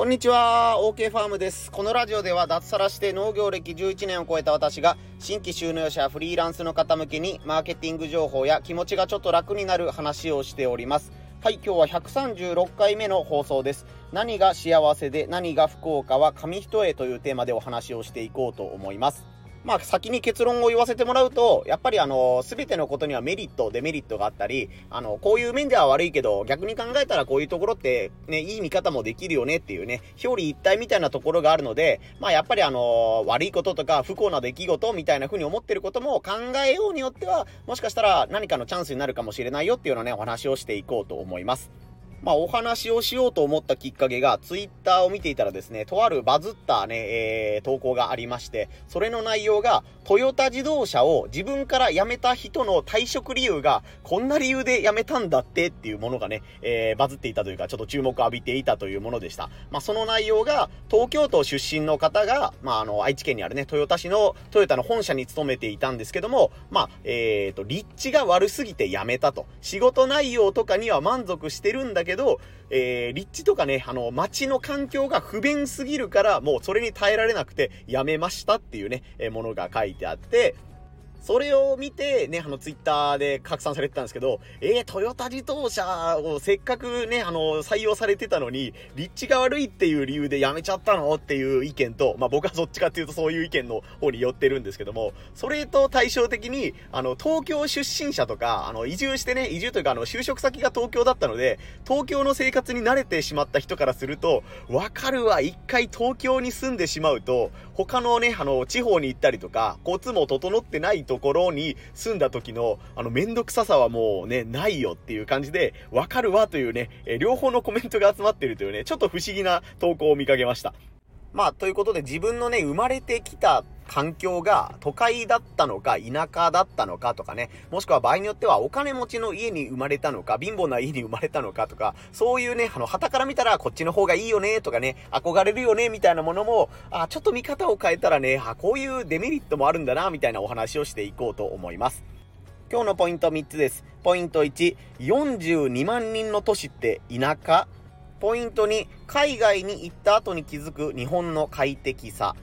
こんにちは、OK ファームです。このラジオでは脱サラして農業歴11年を超えた私が新規収納者フリーランスの方向けにマーケティング情報や気持ちがちょっと楽になる話をしております。はい、今日は136回目の放送です。何が幸せで何が不幸かは紙一重というテーマでお話をしていこうと思います。まあ、先に結論を言わせてもらうと、やっぱりあの、すべてのことにはメリット、デメリットがあったり、あの、こういう面では悪いけど、逆に考えたらこういうところって、ね、いい見方もできるよねっていうね、表裏一体みたいなところがあるので、まあ、やっぱりあの、悪いこととか不幸な出来事みたいな風に思ってることも考えようによっては、もしかしたら何かのチャンスになるかもしれないよっていうのね、お話をしていこうと思います。まあ、お話をしようと思ったきっかけが、ツイッターを見ていたらですね、とあるバズったね、えー、投稿がありまして、それの内容が、トヨタ自動車を自分から辞めた人の退職理由が、こんな理由で辞めたんだってっていうものがね、えー、バズっていたというか、ちょっと注目を浴びていたというものでした。まあ、その内容が、東京都出身の方が、まあ、あの、愛知県にあるね、豊田市のトヨタの本社に勤めていたんですけども、まあ、えっ、ー、と、立地が悪すぎて辞めたと。仕事内容とかには満足してるんだけど、けどえー、立地とかね、あの、街の環境が不便すぎるから、もうそれに耐えられなくてやめましたっていうね、え、ものが書いてあって、それを見て、ね、あの、ツイッターで拡散されてたんですけど、えー、トヨタ自動車をせっかくね、あの、採用されてたのに、立地が悪いっていう理由で辞めちゃったのっていう意見と、まあ、僕はそっちかっていうとそういう意見の方に寄ってるんですけども、それと対照的に、あの、東京出身者とか、あの、移住してね、移住というか、あの、就職先が東京だったので、東京の生活に慣れてしまった人からすると、わかるわ、一回東京に住んでしまうと、他のね、あの、地方に行ったりとか、交通も整ってないとところに住んだ時の、あの、めんどくささはもうね、ないよっていう感じで、わかるわというね、え両方のコメントが集まってるというね、ちょっと不思議な投稿を見かけました。まあ、ということで自分のね、生まれてきた環境が都会だったのか、田舎だったのかとかね、もしくは場合によってはお金持ちの家に生まれたのか、貧乏な家に生まれたのかとか、そういうね、あの、旗から見たらこっちの方がいいよねとかね、憧れるよねみたいなものも、あ、ちょっと見方を変えたらね、あ、こういうデメリットもあるんだな、みたいなお話をしていこうと思います。今日のポイント3つです。ポイント1、42万人の都市って田舎ポイント2、海外に行った後に気づく日本の快適さ。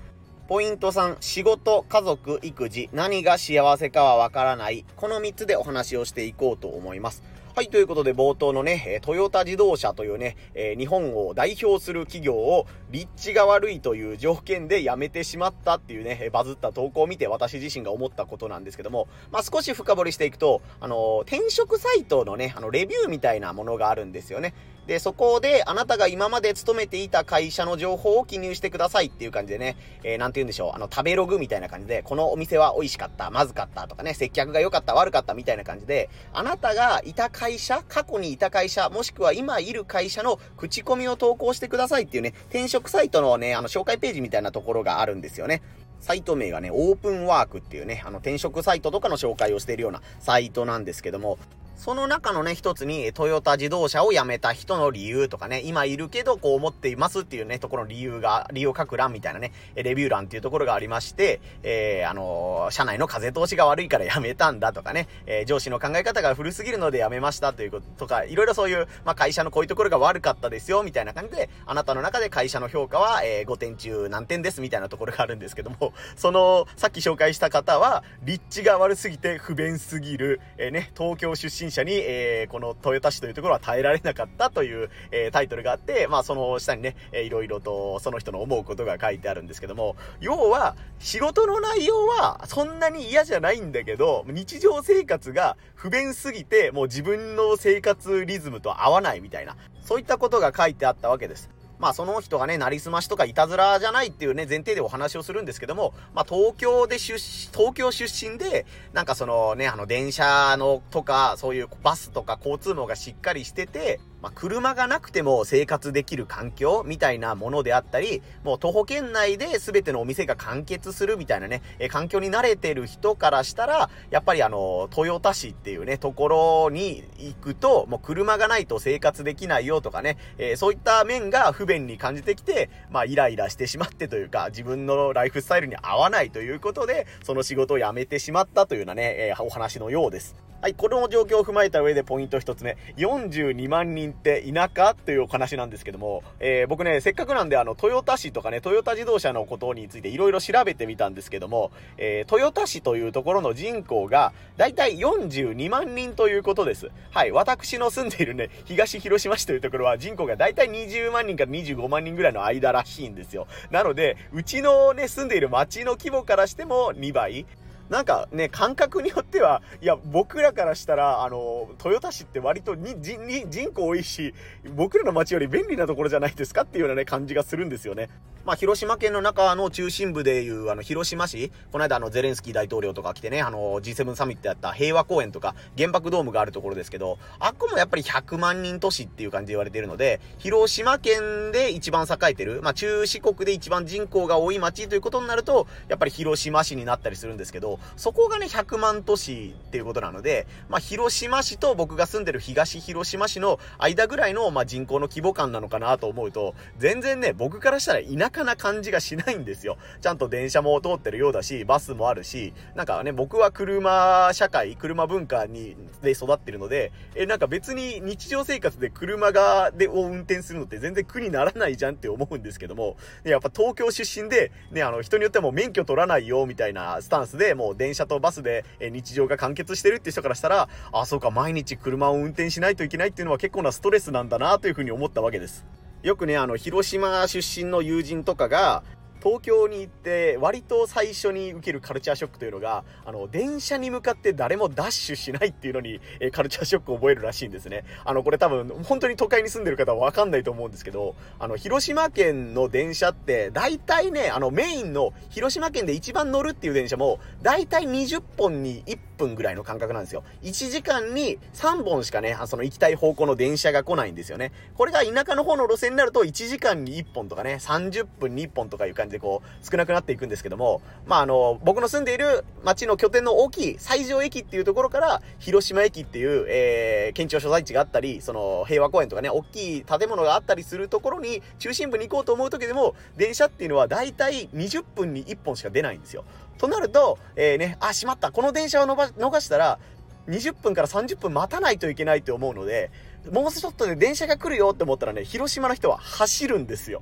ポイント3、仕事、家族、育児、何が幸せかはわからない。この3つでお話をしていこうと思います。はい、ということで冒頭のね、トヨタ自動車というね、え、日本を代表する企業を立地が悪いという条件で辞めてしまったっていうね、バズった投稿を見て私自身が思ったことなんですけども、まあ、少し深掘りしていくと、あの、転職サイトのね、あの、レビューみたいなものがあるんですよね。で、そこで、あなたが今まで勤めていた会社の情報を記入してくださいっていう感じでね、えー、なんて言うんでしょう、あの、食べログみたいな感じで、このお店は美味しかった、まずかったとかね、接客が良かった、悪かったみたいな感じで、あなたがいた会社、過去にいた会社、もしくは今いる会社の口コミを投稿してくださいっていうね、転職サイトのね、あの、紹介ページみたいなところがあるんですよね。サイト名がね、オープンワークっていうね、あの転職サイトとかの紹介をしているようなサイトなんですけども、その中のね、一つに、トヨタ自動車を辞めた人の理由とかね、今いるけどこう思っていますっていうね、ところの理由が、理由を書く欄みたいなね、レビュー欄っていうところがありまして、えー、あのー、社内の風通しが悪いから辞めたんだとかね、えー、上司の考え方が古すぎるので辞めましたということとか、いろいろそういう、まあ、会社のこういうところが悪かったですよ、みたいな感じで、あなたの中で会社の評価は、えー、5点中何点ですみたいなところがあるんですけども、その、さっき紹介した方は、立地が悪すぎて不便すぎる、えー、ね、東京出身者に、えーこの豊田市というところは耐えられなかったという、えー、タイトルがあって、まあその下にね、えー、いろいろとその人の思うことが書いてあるんですけども、要は仕事の内容はそんなに嫌じゃないんだけど、日常生活が不便すぎて、もう自分の生活リズムと合わないみたいな、そういったことが書いてあったわけです。まあその人がね、なりすましとかいたずらじゃないっていうね、前提でお話をするんですけども、まあ東京で出、東京出身で、なんかそのね、あの電車のとか、そういうバスとか交通網がしっかりしてて、まあ、車がなくても生活できる環境みたいなものであったり、もう徒歩圏内で全てのお店が完結するみたいなね、え環境に慣れてる人からしたら、やっぱりあの、豊田市っていうね、ところに行くと、もう車がないと生活できないよとかね、えー、そういった面が不便に感じてきて、まあ、イライラしてしまってというか、自分のライフスタイルに合わないということで、その仕事を辞めてしまったというようなね、えー、お話のようです。はい、この状況を踏まえた上でポイント一つ目。42万人って田舎？というお話なんですけども、えー、僕ね、せっかくなんであの、トヨタ市とかね、トヨタ自動車のことについていろいろ調べてみたんですけども、えー、トヨタ市というところの人口が、だいたい42万人ということです。はい、私の住んでいるね、東広島市というところは人口がだいたい20万人から25万人ぐらいの間らしいんですよ。なので、うちのね、住んでいる町の規模からしても2倍。なんかね、感覚によっては、いや、僕らからしたら、あの、豊田市って割とに人人口多いし、僕らの街より便利なところじゃないですかっていうようなね、感じがするんですよね。まあ、広島県の中の中心部でいう、あの、広島市、この間あの、ゼレンスキー大統領とか来てね、あの、G7 サミットやった平和公園とか、原爆ドームがあるところですけど、あっこもやっぱり100万人都市っていう感じで言われているので、広島県で一番栄えてる、まあ、中四国で一番人口が多い町ということになると、やっぱり広島市になったりするんですけど、そこがね、100万都市っていうことなので、まあ、広島市と僕が住んでる東広島市の間ぐらいの、まあ、人口の規模感なのかなと思うと、全然ね、僕からしたら田舎な感じがしないんですよ。ちゃんと電車も通ってるようだし、バスもあるし、なんかね、僕は車社会、車文化に、で育ってるので、え、なんか別に日常生活で車が、で、を運転するのって全然苦にならないじゃんって思うんですけども、やっぱ東京出身で、ね、あの、人によっても免許取らないよ、みたいなスタンスで、も電車とバスで、日常が完結してるって人からしたら、あ、そうか、毎日車を運転しないといけないっていうのは結構なストレスなんだなというふうに思ったわけです。よくね、あの、広島出身の友人とかが、東京に行って割と最初に受けるカルチャーショックというのが、あの、電車に向かって誰もダッシュしないっていうのに、えカルチャーショックを覚えるらしいんですね。あの、これ多分、本当に都会に住んでる方は分かんないと思うんですけど、あの、広島県の電車って、大体ね、あの、メインの広島県で一番乗るっていう電車も、大体20本に1分ぐらいの間隔なんですよ。1時間に3本しかね、その行きたい方向の電車が来ないんですよね。これが田舎の方の路線になると1時間に1本とかね、30分に1本とかいう感じでこう、少なくなっていくんですけども、まあ、あの、僕の住んでいる町の拠点の大きい西条駅っていうところから、広島駅っていう、えー、県庁所在地があったり、その、平和公園とかね、大きい建物があったりするところに、中心部に行こうと思う時でも、電車っていうのは大体20分に1本しか出ないんですよ。となると、えー、ね、あ、しまった。この電車を逃したら、20分から30分待たないといけないと思うので、もうちょっとで電車が来るよって思ったらね、広島の人は走るんですよ。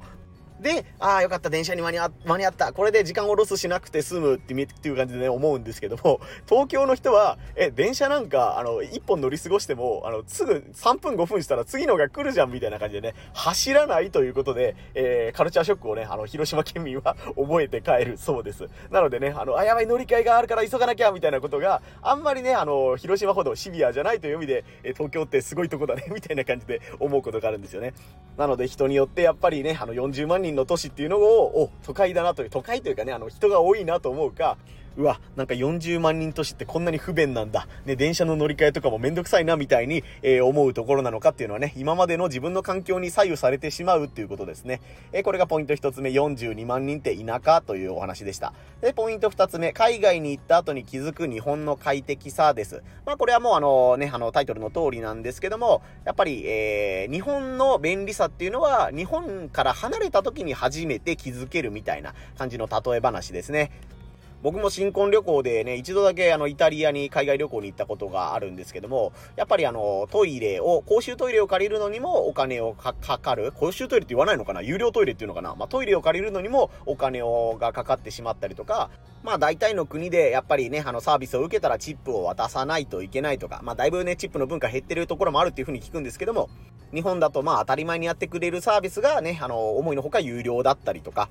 で、ああ、よかった、電車に間に合った。これで時間をロスしなくて済むってっていう感じでね、思うんですけども、東京の人は、え、電車なんか、あの、一本乗り過ごしても、あの、すぐ3分5分したら次のが来るじゃんみたいな感じでね、走らないということで、えー、カルチャーショックをね、あの、広島県民は 覚えて帰るそうです。なのでね、あの、あ、やばい乗り換えがあるから急がなきゃみたいなことがあんまりね、あの、広島ほどシビアじゃないという意味で、え東京ってすごいとこだね、みたいな感じで思うことがあるんですよね。なので人によってやっぱりね、あの、40万人の都市っていうのを、お、都会だなという、都会というかね、あの、人が多いなと思うか、うわ、なんか40万人都市ってこんなに不便なんだ。ね、電車の乗り換えとかもめんどくさいなみたいに、えー、思うところなのかっていうのはね、今までの自分の環境に左右されてしまうっていうことですね。えー、これがポイント一つ目、42万人って田舎というお話でした。で、ポイント二つ目、海外に行った後に気づく日本の快適さです。まあこれはもうあのね、あのタイトルの通りなんですけども、やっぱり、えー、日本の便利さっていうのは、日本から離れた時に初めて気づけるみたいな感じの例え話ですね。僕も新婚旅行でね、一度だけあの、イタリアに海外旅行に行ったことがあるんですけども、やっぱりあの、トイレを、公衆トイレを借りるのにもお金をかかる？公衆トイレって言わないのかな？有料トイレっていうのかな？まあ、トイレを借りるのにもお金をがかかってしまったりとか、まあ大体の国でやっぱりね、あのサービスを受けたらチップを渡さないといけないとか、まあだいぶね、チップの文化減ってるところもあるっていうふうに聞くんですけども、日本だとまあ当たり前にやってくれるサービスがね、あの、思いのほか有料だったりとか、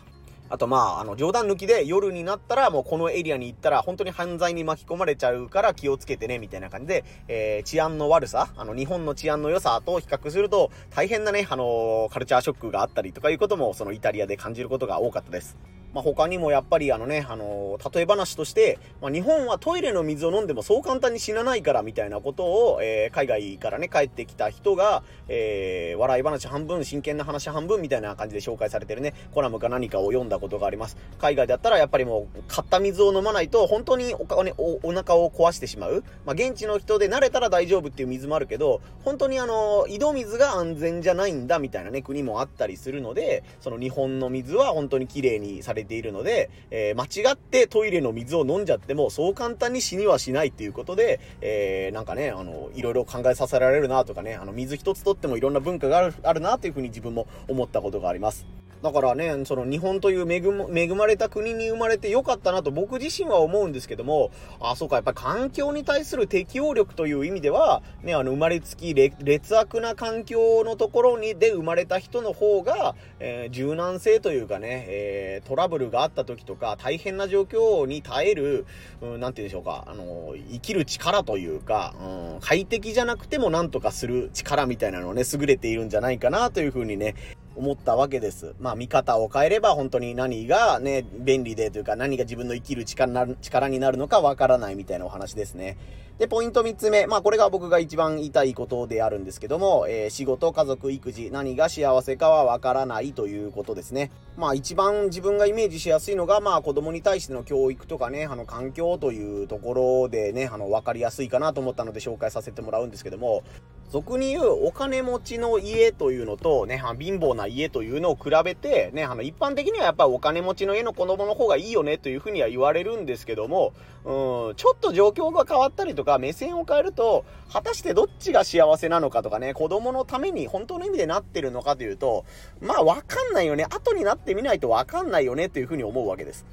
あとまあ、あの、冗談抜きで夜になったらもうこのエリアに行ったら本当に犯罪に巻き込まれちゃうから気をつけてね、みたいな感じで、えー、治安の悪さ、あの、日本の治安の良さと比較すると大変なね、あのー、カルチャーショックがあったりとかいうこともそのイタリアで感じることが多かったです。まあ、他にもやっぱりあのね、あのー、例え話として、まあ、日本はトイレの水を飲んでもそう簡単に死なないからみたいなことを、えー、海外からね、帰ってきた人が、えー、笑い話半分、真剣な話半分みたいな感じで紹介されてるね、コラムか何かを読んだことがあります。海外だったらやっぱりもう、買った水を飲まないと本当にお金、お、お腹を壊してしまう。まあ、現地の人で慣れたら大丈夫っていう水もあるけど、本当にあの、井戸水が安全じゃないんだみたいなね、国もあったりするので、その日本の水は本当に綺麗にされてれているので、えー、間違ってトイレの水を飲んじゃっても、そう簡単に死にはしないっていうことで、えー、なんかね、あの、いろいろ考えさせられるなとかね、あの、水一つとってもいろんな文化がある、あるなというふうに自分も思ったことがあります。だからね、その日本という恵恵まれた国に生まれてよかったなと僕自身は思うんですけども、あ、そうか、やっぱり環境に対する適応力という意味では、ね、あの、生まれつき劣悪な環境のところにで生まれた人の方が、えー、柔軟性というかね、えー、トラブルがあった時とか、大変な状況に耐える、うん、なんて言うんでしょうか、あの、生きる力というか、うん、快適じゃなくてもなんとかする力みたいなのをね、優れているんじゃないかなというふうにね、思ったわけです。まあ見方を変えれば本当に何がね、便利でというか何が自分の生きる力になる力になるのかわからないみたいなお話ですね。で、ポイント3つ目。まあこれが僕が一番言いたいことであるんですけども、えー、仕事、家族、育児、何が幸せかはわからないということですね。まあ一番自分がイメージしやすいのが、まあ子供に対しての教育とかね、あの環境というところでね、あの分かりやすいかなと思ったので紹介させてもらうんですけども、俗に言うお金持ちの家というのとね、貧乏な家というのを比べて、ね、あの一般的にはやっぱお金持ちの家の子供の方がいいよねというふうには言われるんですけども、うん、ちょっと状況が変わったりとか目線を変えると、果たしてどっちが幸せなのかとかね、子供のために本当の意味でなってるのかというと、まあわかんないよね。後になってみないとわかんないよねというふうに思うわけです。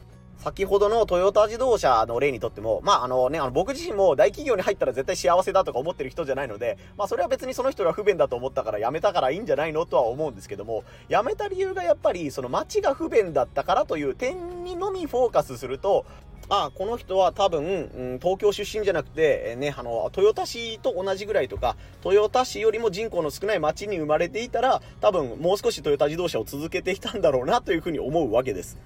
先ほどのトヨタ自動車の例にとっても、まああのね、あの僕自身も大企業に入ったら絶対幸せだとか思ってる人じゃないので、まあそれは別にその人が不便だと思ったから辞めたからいいんじゃないのとは思うんですけども、辞めた理由がやっぱりその街が不便だったからという点にのみフォーカスすると、あこの人は多分、うん、東京出身じゃなくて、えね、あの、豊田市と同じぐらいとか、豊田市よりも人口の少ない町に生まれていたら、多分もう少しトヨタ自動車を続けていたんだろうなというふうに思うわけです。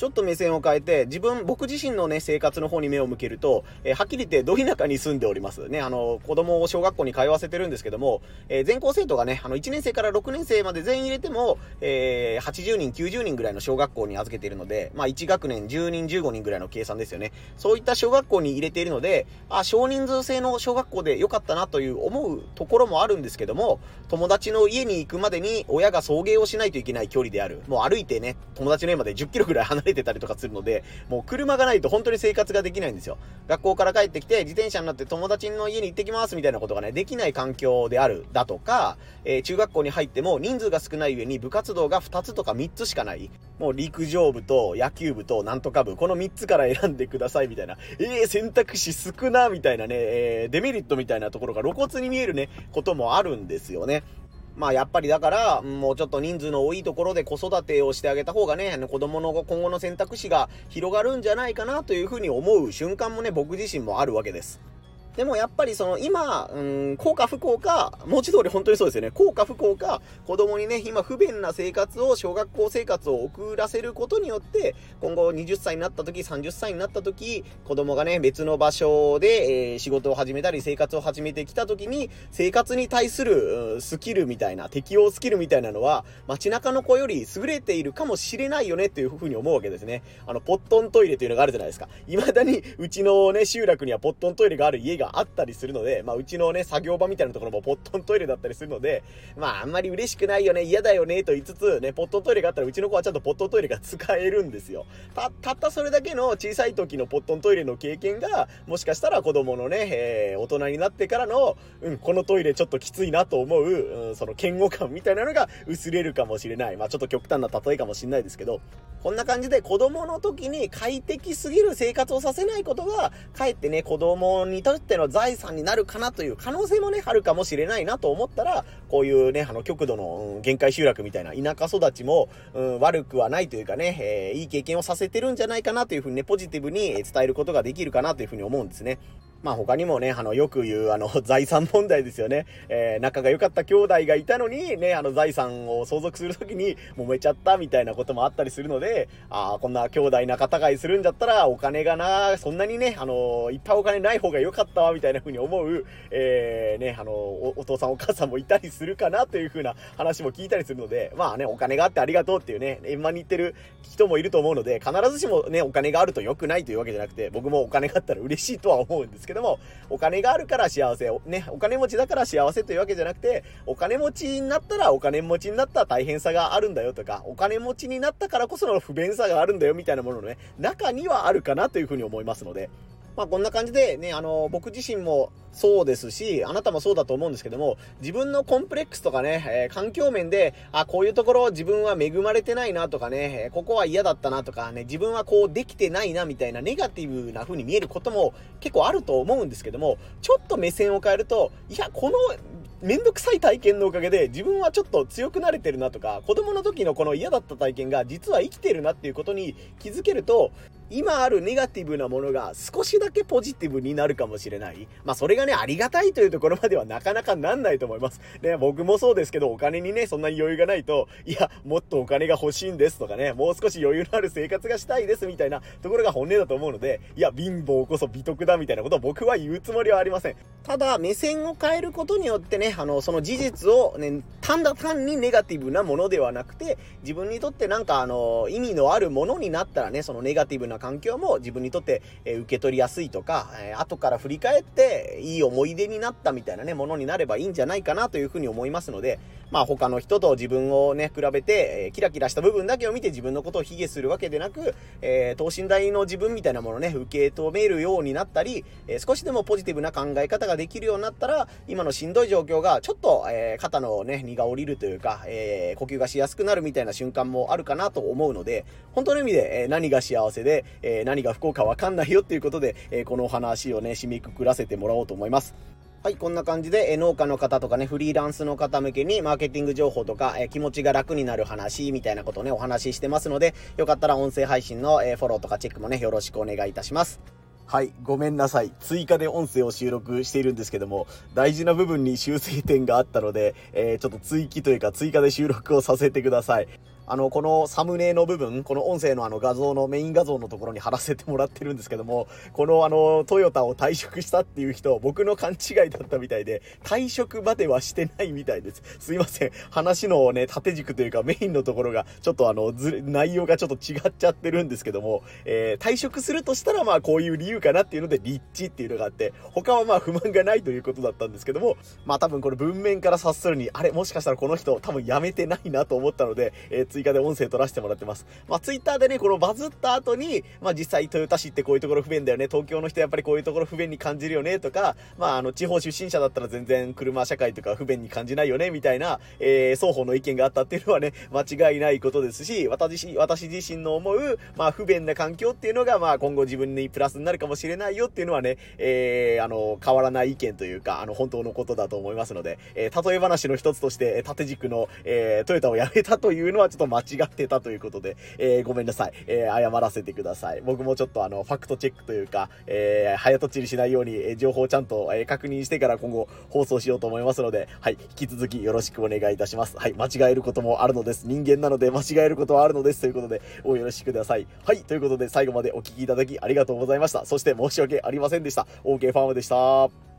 ちょっと目線を変えて、自分、僕自身のね、生活の方に目を向けると、えー、はっきり言って、ど田舎に住んでおります。ね、あの、子供を小学校に通わせてるんですけども、えー、全校生徒がね、あの、1年生から6年生まで全員入れても、えー、80人、90人ぐらいの小学校に預けているので、まあ、1学年10人、15人ぐらいの計算ですよね。そういった小学校に入れているので、あ、少人数制の小学校で良かったなという思うところもあるんですけども、友達の家に行くまでに親が送迎をしないといけない距離である。もう歩いてね、友達の家まで10キロぐらい離れてたりとかするの、で、もう車がないと本当に生活ができないんですよ。学校から帰ってきて、自転車になって友達の家に行ってきますみたいなことがね、できない環境である、だとか、えー、中学校に入っても人数が少ない上に部活動が2つとか3つしかない。もう陸上部と野球部となんとか部、この3つから選んでくださいみたいな。えー、選択肢少なみたいなね、えー、デメリットみたいなところが露骨に見えるね、こともあるんですよね。まあやっぱりだから、もうちょっと人数の多いところで子育てをしてあげた方がね、子供の今後の選択肢が広がるんじゃないかなというふうに思う瞬間もね、僕自身もあるわけです。でもやっぱりその今、うん、幸か不幸か、文字通り本当にそうですよね。幸か不幸か、子供にね、今不便な生活を、小学校生活を送らせることによって、今後20歳になった時、30歳になった時、子供がね、別の場所で、えー、仕事を始めたり、生活を始めてきた時に、生活に対する、スキルみたいな、適応スキルみたいなのは、街中の子より優れているかもしれないよねっていうふうに思うわけですね。あの、ポットントイレというのがあるじゃないですか。未だに、うちのね、集落にはポットントイレがある家があったりするので、まあ、うちのね、作業場みたいなところもポットントイレだったりするので、まあ、あんまり嬉しくないよね、嫌だよね、と言いつつ、ね、ポットントイレがあったらうちの子はちゃんとポットントイレが使えるんですよ。た、たったそれだけの小さい時のポットントイレの経験が、もしかしたら子供のね、えー、大人になってからの、うん、このトイレちょっときついなと思う、うん、その嫌悪感みたいなのが薄れるかもしれない。まあ、ちょっと極端な例えかもしれないですけど、こんな感じで子供の時に快適すぎる生活をさせないことが、かえってね、子供にとっての財産になるかなという可能性もね、あるかもしれないなと思ったら、こういうね、あの、極度の、うん、限界集落みたいな田舎育ちも、うん、悪くはないというかね、えー、いい経験をさせてるんじゃないかなというふうにね、ポジティブに伝えることができるかなというふうに思うんですね。まあ他にもね、あの、よく言う、あの、財産問題ですよね。えー、仲が良かった兄弟がいたのに、ね、あの、財産を相続するときに揉めちゃったみたいなこともあったりするので、ああ、こんな兄弟仲違いするんだったら、お金がな、そんなにね、あの、いっぱいお金ない方が良かったわ、みたいな風に思う、えー、ね、あのお、お父さんお母さんもいたりするかなという風な話も聞いたりするので、まあね、お金があってありがとうっていうね、円満に言ってる人もいると思うので、必ずしもね、お金があると良くないというわけじゃなくて、僕もお金があったら嬉しいとは思うんですけど、けども、お金があるから幸せ、ね、お金持ちだから幸せというわけじゃなくて、お金持ちになったらお金持ちになった大変さがあるんだよとか、お金持ちになったからこその不便さがあるんだよみたいなもののね、中にはあるかなというふうに思いますので、まあこんな感じでね、あの、僕自身もそうですし、あなたもそうだと思うんですけども、自分のコンプレックスとかね、えー、環境面で、あ、こういうところ自分は恵まれてないなとかね、えここは嫌だったなとかね、自分はこうできてないなみたいなネガティブな風に見えることも結構あると思うんですけども、ちょっと目線を変えると、いや、このめんどくさい体験のおかげで自分はちょっと強くなれてるなとか、子供の時のこの嫌だった体験が実は生きてるなっていうことに気づけると、今あるネガティブなものが少しだけポジティブになるかもしれない。まあそれがね、ありがたいというところまではなかなかなんないと思います。ね、僕もそうですけど、お金にね、そんなに余裕がないと、いや、もっとお金が欲しいんですとかね、もう少し余裕のある生活がしたいですみたいなところが本音だと思うので、いや、貧乏こそ美徳だみたいなことを僕は言うつもりはありません。ただ、目線を変えることによってね、あの、その事実をね、単だ単にネガティブなものではなくて、自分にとってなんかあの、意味のあるものになったらね、そのネガティブな環境も自分にとって、え受け取りやすいとか、え後から振り返っていい思い出になったみたいなね、ものになればいいんじゃないかなというふうに思いますので、まあ他の人と自分をね、比べて、えキラキラした部分だけを見て自分のことを卑下するわけでなく、えー、等身大の自分みたいなものをね、受け止めるようになったり、えー、少しでもポジティブな考え方ができるようになったら、今のしんどい状況がちょっと、えー、肩のね、荷が下りるというか、え呼吸がしやすくなるみたいな瞬間もあるかなと思うので、本当の意味で、え何が幸せで、え何が不幸かわかんないよっていうことで、えこのお話をね、締めくくらせてもらおうと思います。はい、こんな感じで、え農家の方とかね、フリーランスの方向けにマーケティング情報とか、え気持ちが楽になる話みたいなことをね、お話ししてますので、よかったら音声配信の、えフォローとかチェックもね、よろしくお願いいたします。はい、ごめんなさい。追加で音声を収録しているんですけども、大事な部分に修正点があったので、えー、ちょっと追記というか追加で収録をさせてください。あの、このサムネの部分、この音声のあの画像のメイン画像のところに貼らせてもらってるんですけども、このあの、トヨタを退職したっていう人、僕の勘違いだったみたいで、退職まではしてないみたいです。すいません。話のね、縦軸というかメインのところが、ちょっとあの、ず、内容がちょっと違っちゃってるんですけども、えー、退職するとしたらまあこういう理由かなっていうので、立地っていうのがあって、他はまあ不満がないということだったんですけども、まあ多分これ文面から察するに、あれ、もしかしたらこの人多分辞めてないなと思ったので、えー、追加で音声取らせてもらってます。まあ、ツイッターでね、このバズった後に、まあ、実際豊田市ってこういうところ不便だよね、東京の人やっぱりこういうところ不便に感じるよね、とか、まあ、あの、地方出身者だったら全然車社会とか不便に感じないよね、みたいな、えー、双方の意見があったっていうのはね、間違いないことですし、私、私自身の思う、まあ、不便な環境っていうのが、まあ、今後自分にプラスになるかもしれないよっていうのはね、えー、あの、変わらない意見というか、あの、本当のことだと思いますので、えー、例え話の一つとして、縦軸の、えー、トヨタをやめたというのはちょっとと間違ってたということで、えー、ごめんなさい。えー、謝らせてください。僕もちょっとあの、ファクトチェックというか、えー、早とちりしないように、え情報をちゃんと、え確認してから今後放送しようと思いますので、はい、引き続きよろしくお願いいたします。はい、間違えることもあるのです。人間なので間違えることはあるのです。ということで、およろしくください。はい、ということで最後までお聴きいただきありがとうございました。そして申し訳ありませんでした。OK ファームでした。